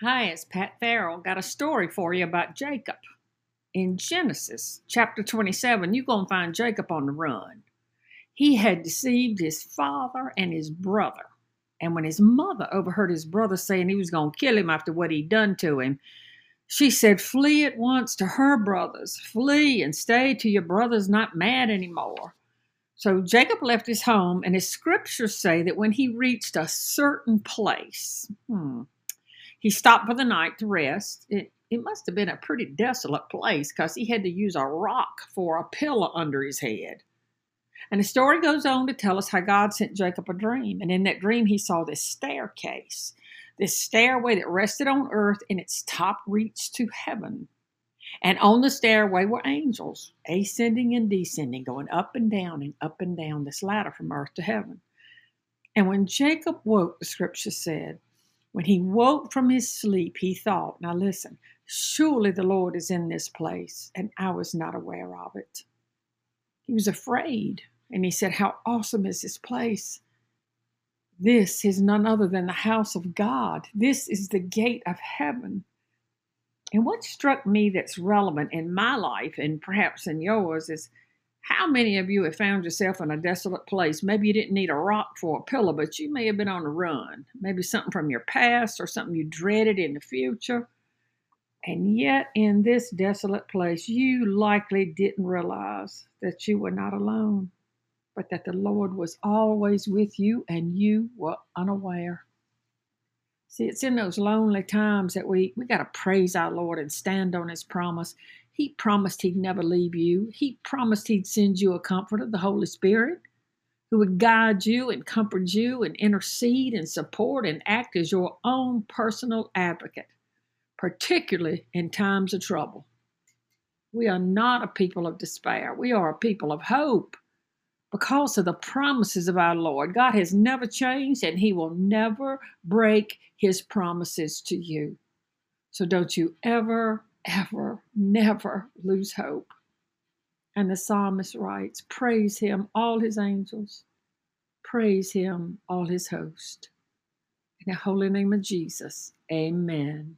Hi, it's Pat Farrell. Got a story for you about Jacob. In Genesis chapter 27, you're going to find Jacob on the run. He had deceived his father and his brother. And when his mother overheard his brother saying he was going to kill him after what he'd done to him, she said, Flee at once to her brothers. Flee and stay till your brother's not mad anymore. So Jacob left his home, and his scriptures say that when he reached a certain place, hmm, he stopped for the night to rest. It, it must have been a pretty desolate place because he had to use a rock for a pillow under his head. And the story goes on to tell us how God sent Jacob a dream. And in that dream, he saw this staircase, this stairway that rested on earth and its top reached to heaven. And on the stairway were angels, ascending and descending, going up and down and up and down this ladder from earth to heaven. And when Jacob woke, the scripture said, when he woke from his sleep, he thought, now listen, surely the Lord is in this place, and I was not aware of it. He was afraid, and he said, How awesome is this place! This is none other than the house of God. This is the gate of heaven. And what struck me that's relevant in my life and perhaps in yours is how many of you have found yourself in a desolate place? Maybe you didn't need a rock for a pillow, but you may have been on a run. Maybe something from your past or something you dreaded in the future. And yet, in this desolate place, you likely didn't realize that you were not alone, but that the Lord was always with you and you were unaware. See, it's in those lonely times that we, we got to praise our Lord and stand on His promise. He promised He'd never leave you. He promised He'd send you a comforter, the Holy Spirit, who would guide you and comfort you and intercede and support and act as your own personal advocate, particularly in times of trouble. We are not a people of despair. We are a people of hope because of the promises of our Lord. God has never changed and He will never break His promises to you. So don't you ever ever, never lose hope. And the psalmist writes, Praise him, all his angels. Praise him, all his host. In the holy name of Jesus, amen.